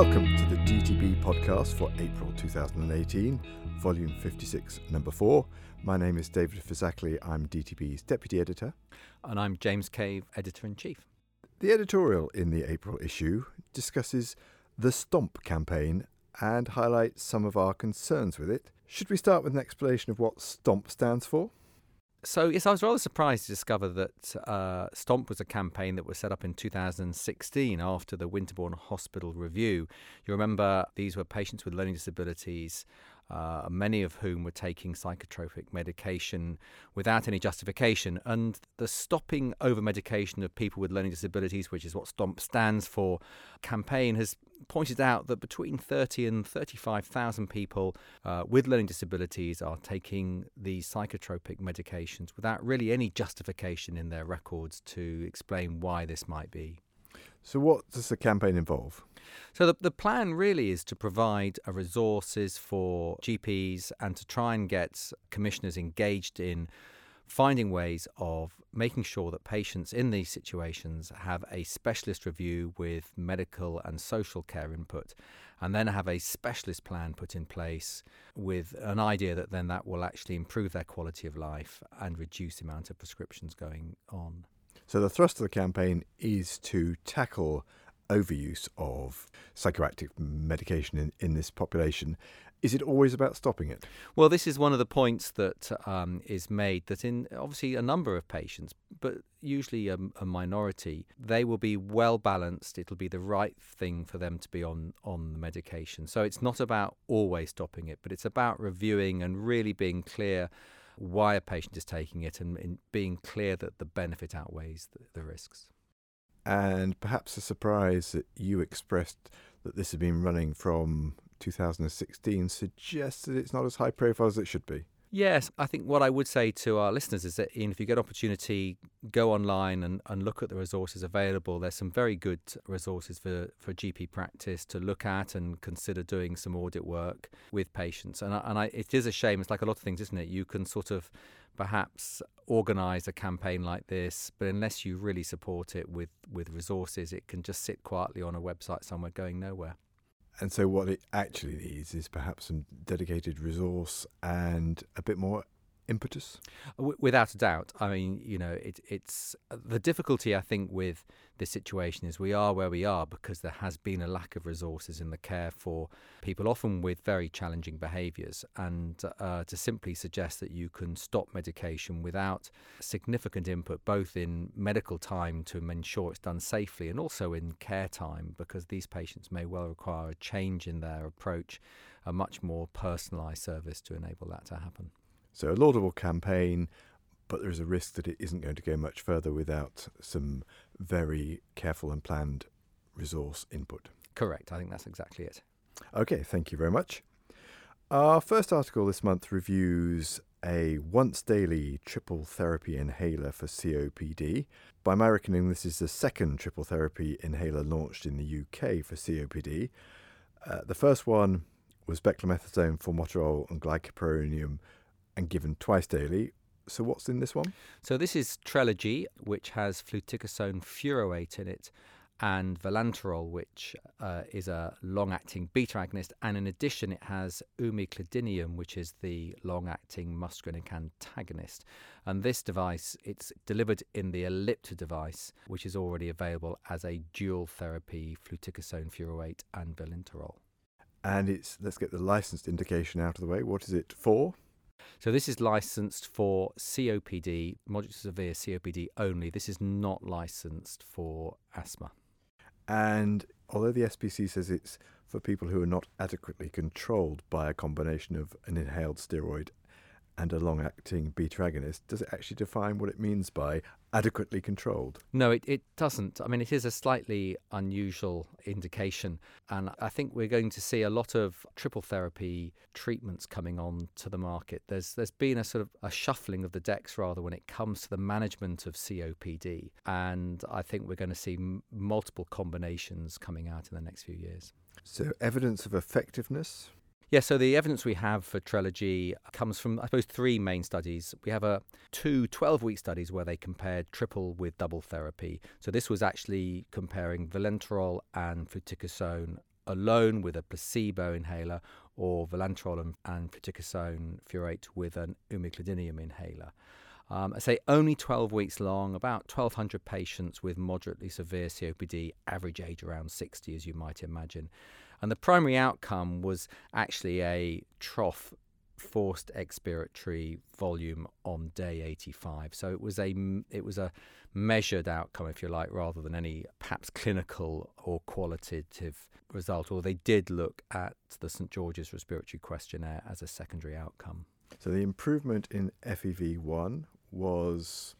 Welcome to the DTB podcast for April 2018, volume 56, number 4. My name is David Phizackerley. I'm DTB's deputy editor. And I'm James Cave, editor in chief. The editorial in the April issue discusses the Stomp campaign and highlights some of our concerns with it. Should we start with an explanation of what Stomp stands for? So, yes, I was rather surprised to discover that uh, Stomp was a campaign that was set up in 2016 after the Winterbourne Hospital review. You remember these were patients with learning disabilities uh, many of whom were taking psychotropic medication without any justification. And the stopping over medication of people with learning disabilities, which is what STOMP stands for, campaign has pointed out that between 30 and 35,000 people uh, with learning disabilities are taking these psychotropic medications without really any justification in their records to explain why this might be. So, what does the campaign involve? So, the, the plan really is to provide uh, resources for GPs and to try and get commissioners engaged in finding ways of making sure that patients in these situations have a specialist review with medical and social care input and then have a specialist plan put in place with an idea that then that will actually improve their quality of life and reduce the amount of prescriptions going on. So the thrust of the campaign is to tackle overuse of psychoactive medication in, in this population. Is it always about stopping it? Well, this is one of the points that um, is made that in obviously a number of patients, but usually a, a, minority, they will be well balanced. It'll be the right thing for them to be on on the medication. So it's not about always stopping it, but it's about reviewing and really being clear why a patient is taking it and, being clear that the benefit outweighs the, the risks. And perhaps a surprise that you expressed that this has been running from 2016 suggests that it's not as high profile as it should be. Yes, I think what I would say to our listeners is that Ian, if you get opportunity, go online and, and look at the resources available. There's some very good resources for, for GP practice to look at and consider doing some audit work with patients. And, I, and I, it is a shame. It's like a lot of things, isn't it? You can sort of perhaps organise a campaign like this, but unless you really support it with, with resources, it can just sit quietly on a website somewhere going nowhere. And so, what it actually needs is perhaps some dedicated resource and a bit more impetus? Without a doubt. I mean, you know, it, it's the difficulty I think with this situation is we are where we are because there has been a lack of resources in the care for people, often with very challenging behaviours. And uh, to simply suggest that you can stop medication without significant input, both in medical time to ensure it's done safely and also in care time, because these patients may well require a change in their approach, a much more personalised service to enable that to happen. So, a laudable campaign, but there is a risk that it isn't going to go much further without some very careful and planned resource input. Correct. I think that's exactly it. Okay, thank you very much. Our first article this month reviews a once daily triple therapy inhaler for COPD. By my reckoning, this is the second triple therapy inhaler launched in the UK for COPD. Uh, the first one was beclomethasone, formoterol, and glycopyrronium and given twice daily. So, what's in this one? So, this is Trelegy, which has fluticasone furoate in it, and vilanterol, which uh, is a long acting beta agonist. And in addition, it has umeclidinium, which is the long acting muscarinic antagonist. And this device, it's delivered in the Ellipta device, which is already available as a dual therapy fluticasone furoate and vilanterol. And it's let's get the licensed indication out of the way. What is it for? So this is licensed for COPD, moderate to severe COPD only. This is not licensed for asthma. And although the SPC says it's for people who are not adequately controlled by a combination of an inhaled steroid and a long acting beta agonist, does it actually define what it means by adequately controlled? No, it, it doesn't. I mean, it is a slightly unusual indication. And I think we're going to see a lot of triple therapy treatments coming on to the market. There's There's been a sort of a shuffling of the decks, rather, when it comes to the management of COPD. And I think we're going to see m- multiple combinations coming out in the next few years. So, evidence of effectiveness yeah, so the evidence we have for Trelegy comes from, I suppose, three main studies. We have a two 12 week studies where they compared triple with double therapy. So this was actually comparing vilanterol and fluticasone alone with a placebo inhaler or vilanterol and, and fluticasone furoate with an umeclidinium inhaler. Um, I say only 12 weeks long, about 1,200 patients with moderately severe COPD, average age around 60, as you might imagine. And the primary outcome was actually a trough forced expiratory volume on day 85. So it was a it was a measured outcome, if you like, rather than any perhaps clinical or qualitative result. Or they did look at the St George's Respiratory Questionnaire as a secondary outcome. So the improvement in FEV1 was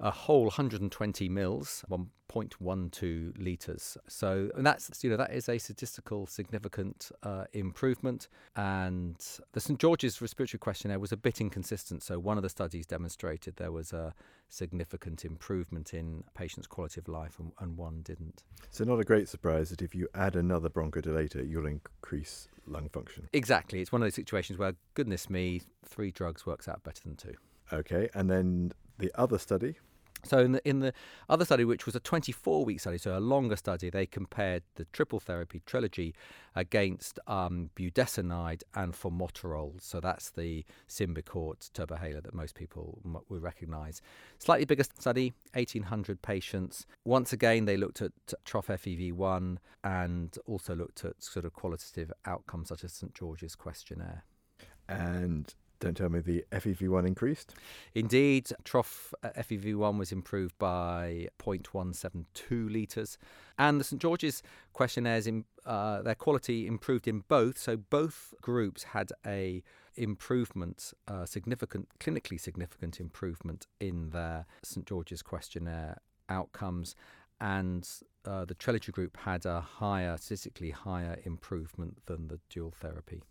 a whole 120 mils, 1.12 litres. So and that's you know that is a statistical significant uh, improvement. And the St George's Respiratory Questionnaire was a bit inconsistent. So one of the studies demonstrated there was a significant improvement in patients' quality of life, and, and one didn't. So not a great surprise that if you add another bronchodilator, you'll increase lung function. Exactly. It's one of those situations where goodness me, three drugs works out better than two. Okay, and then the other study so in the in the other study, which was a 24-week study, so a longer study, they compared the triple therapy Trelegy against um, budesonide and formoterol. So that's the Symbicort turbohaler that most people m- will recognise. Slightly bigger study, 1,800 patients. Once again, they looked at trough FEV1 and also looked at sort of qualitative outcomes such as St George's questionnaire. And don't tell me the FEV1 increased. Indeed, trough uh, FEV1 was improved by 0.172 litres. And the St George's questionnaires, in, uh, their quality improved in both. So both groups had a improvement, uh, significant, clinically significant improvement in their St George's questionnaire outcomes. And uh, the Trelegy group had a higher, statistically higher improvement than the dual therapy.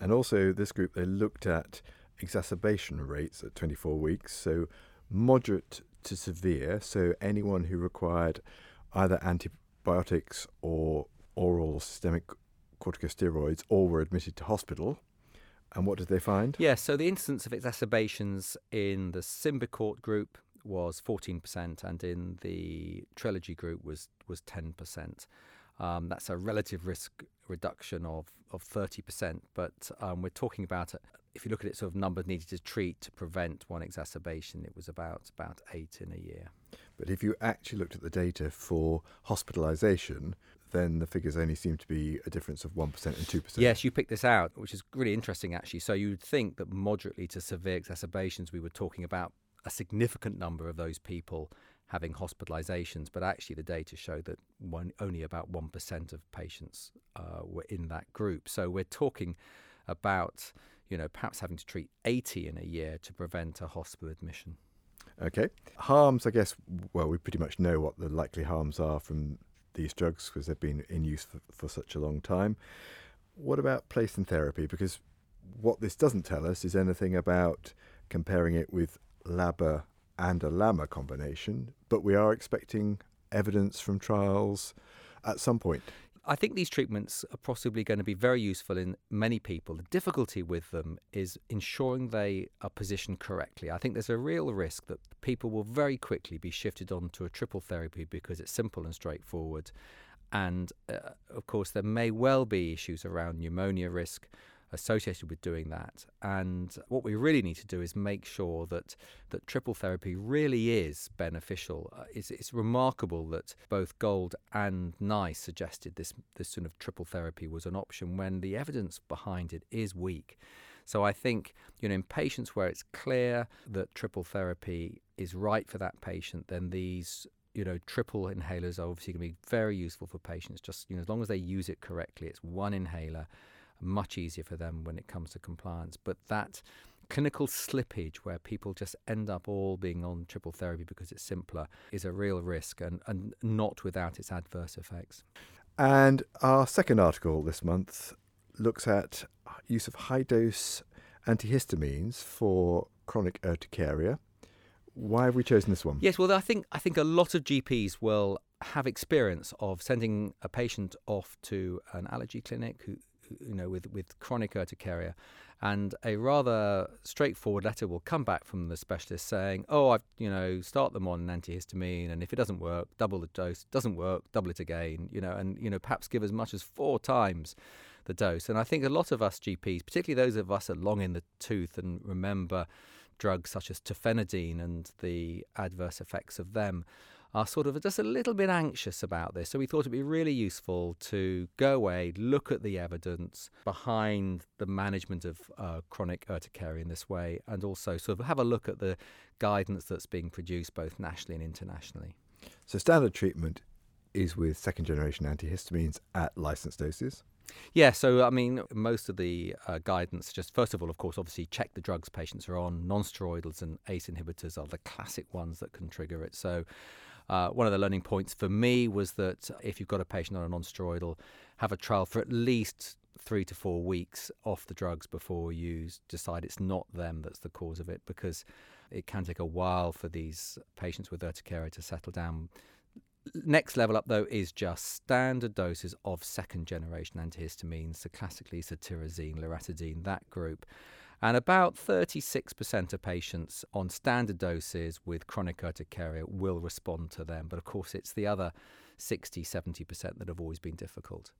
And also, this group, they looked at exacerbation rates at 24 weeks, so moderate to severe, so anyone who required either antibiotics or oral systemic corticosteroids or were admitted to hospital. And what did they find? Yes, yeah, so the incidence of exacerbations in the Symbicort group was 14%, and in the Trelegy group was, was 10%. Um, that's a relative risk reduction of, of 30%, but um, we're talking about, if you look at it, sort of numbers needed to treat to prevent one exacerbation, it was about, about eight in a year. But if you actually looked at the data for hospitalisation, then the figures only seem to be a difference of 1% and 2%. Yes, you picked this out, which is really interesting actually. So you'd think that moderately to severe exacerbations, we were talking about a significant number of those people having hospitalizations, but actually the data show that one, only about 1% of patients uh, were in that group. So we're talking about, you know, perhaps having to treat 80 in a year to prevent a hospital admission. Okay. Harms, I guess, well, we pretty much know what the likely harms are from these drugs because they've been in use for, for such a long time. What about place in therapy? Because what this doesn't tell us is anything about comparing it with LABA and a LAMA combination, but we are expecting evidence from trials at some point. I think these treatments are possibly going to be very useful in many people. The difficulty with them is ensuring they are positioned correctly. I think there's a real risk that people will very quickly be shifted onto a triple therapy because it's simple and straightforward. And uh, of course, there may well be issues around pneumonia risk associated with doing that. And what we really need to do is make sure that that triple therapy really is beneficial. Uh, it's, it's remarkable that both Gold and NICE suggested this this sort of triple therapy was an option when the evidence behind it is weak. So I think, you know, in patients where it's clear that triple therapy is right for that patient, then these you know, triple inhalers are obviously going to be very useful for patients. Just you know, as long as they use it correctly, it's one inhaler much easier for them when it comes to compliance. But that clinical slippage where people just end up all being on triple therapy because it's simpler is a real risk and, and not without its adverse effects. And our second article this month looks at use of high dose antihistamines for chronic urticaria. Why have we chosen this one? Yes, well, I think I think a lot of GPs will have experience of sending a patient off to an allergy clinic who you know, with, with chronic urticaria. And a rather straightforward letter will come back from the specialist saying, "Oh, I've you know start them on an antihistamine, and if it doesn't work, double the dose. Doesn't work, double it again. You know, and you know perhaps give as much as four times the dose." And I think a lot of us GPs, particularly those of us that long in the tooth and remember drugs such as terfenadine and the adverse effects of them, are sort of just a little bit anxious about this. So we thought it'd be really useful to go away, look at the evidence behind the management of uh, chronic urticaria in this way, and also sort of have a look at the guidance that's being produced both nationally and internationally. So standard treatment is with second generation antihistamines at licensed doses. Yeah, so I mean, most of the uh, guidance just first of all, of course, obviously check the drugs patients are on. Non-steroidals and ACE inhibitors are the classic ones that can trigger it. So uh, one of the learning points for me was that if you've got a patient on a non-steroidal, have a trial for at least three to four weeks off the drugs before you decide it's not them that's the cause of it, because it can take a while for these patients with urticaria to settle down. Next level up, though, is just standard doses of second generation antihistamines, so classically cetirizine, loratadine, that group. And about 36% of patients on standard doses with chronic urticaria will respond to them. But of course, it's the other 60, 70% that have always been difficult.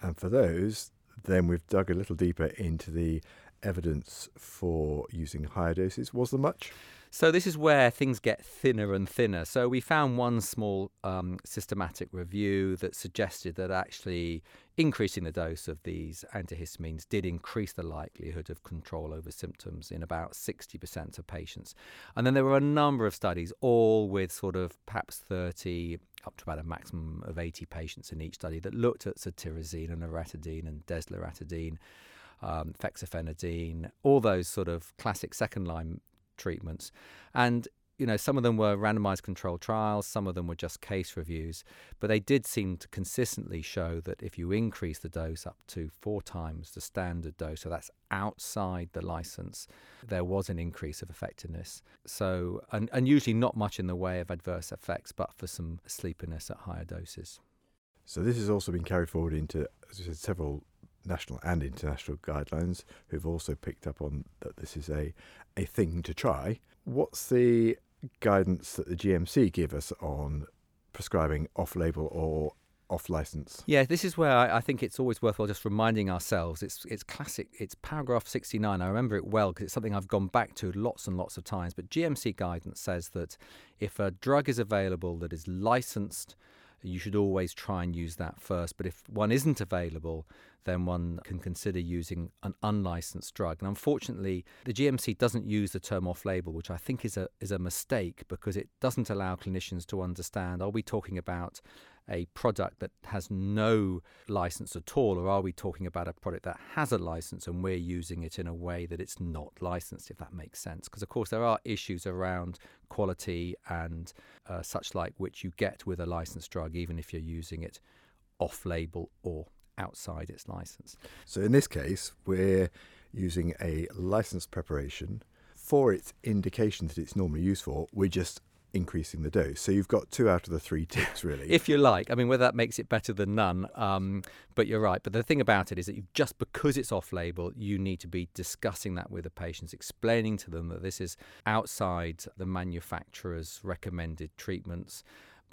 And for those, then we've dug a little deeper into the evidence for using higher doses. Was there much? So this is where things get thinner and thinner. So we found one small um, systematic review that suggested that actually increasing the dose of these antihistamines did increase the likelihood of control over symptoms in about 60% of patients. And then there were a number of studies, all with sort of perhaps 30 up to about a maximum of 80 patients in each study that looked at cetirizine and loratadine and desloratadine. Um, fexofenadine, all those sort of classic second line treatments. And you know, some of them were randomized controlled trials, some of them were just case reviews, but they did seem to consistently show that if you increase the dose up to four times the standard dose, so that's outside the license, there was an increase of effectiveness. So, and, and usually not much in the way of adverse effects, but for some sleepiness at higher doses. So, this has also been carried forward into said, several national and international guidelines who've also picked up on that this is a, a thing to try. What's the guidance that the GMC give us on prescribing off label or off license? Yeah, this is where I, I, think it's always worthwhile just reminding ourselves. It's it's classic. It's paragraph 69. I remember it well because it's something I've gone back to lots and lots of times. But GMC guidance says that if a drug is available that is licensed you should always try and use that first. But if one isn't available, then one can consider using an unlicensed drug. And unfortunately, the GMC doesn't use the term off label, which I think is a, is a mistake because it doesn't allow clinicians to understand are we talking about a product that has no license at all, or are we talking about a product that has a license and we're using it in a way that it's not licensed, if that makes sense? Because, of course, there are issues around quality and uh, such like which you get with a licensed drug, even if you're using it off label or outside its license. So, in this case, we're using a licensed preparation for its indication that it's normally used for. We're just increasing the dose. So you've got two out of the three ticks, really. if you like. I mean, whether that makes it better than none, um, but you're right. But the thing about it is that you, just because it's off label, you need to be discussing that with the patients, explaining to them that this is outside the manufacturer's recommended treatments.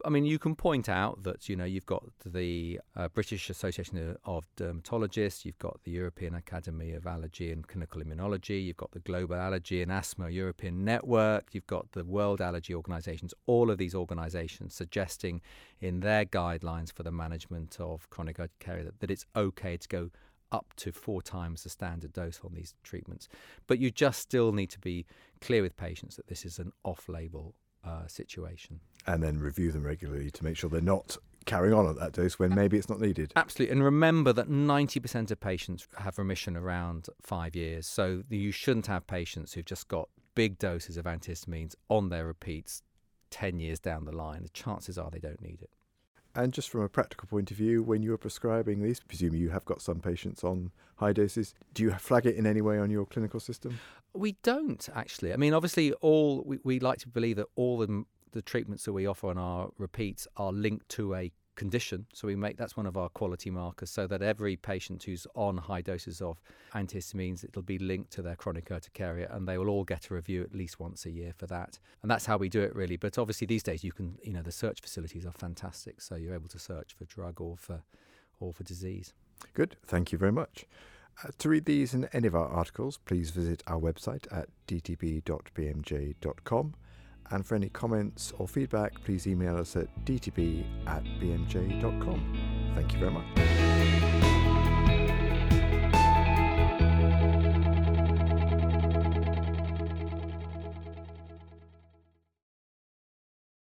I mean, you can point out that you know you've got the uh, British Association of Dermatologists, you've got the European Academy of Allergy and Clinical Immunology, you've got the Global Allergy and Asthma European Network, you've got the World Allergy Organizations. All of these organizations suggesting in their guidelines for the management of chronic urticaria that, that it's okay to go up to four times the standard dose on these treatments. But you just still need to be clear with patients that this is an off-label uh, situation. And then review them regularly to make sure they're not carrying on at that dose when maybe it's not needed. Absolutely. And remember that 90% of patients have remission around five years. So you shouldn't have patients who've just got big doses of antihistamines on their repeats 10 years down the line. The chances are they don't need it. And just from a practical point of view, when you're prescribing these, presumably you have got some patients on high doses. Do you flag it in any way on your clinical system? We don't actually. I mean, obviously, all we, we like to believe that all the, the treatments that we offer on our repeats are linked to a condition. So we make that's one of our quality markers, so that every patient who's on high doses of antihistamines, it'll be linked to their chronic urticaria, and they will all get a review at least once a year for that. And that's how we do it, really. But obviously, these days you can, you know, the search facilities are fantastic, so you're able to search for drug or for or for disease. Good. Thank you very much. Uh, to read these and any of our articles, please visit our website at dtb.bmj.com. And for any comments or feedback, please email us at dtb at bmj.com. Thank you very much.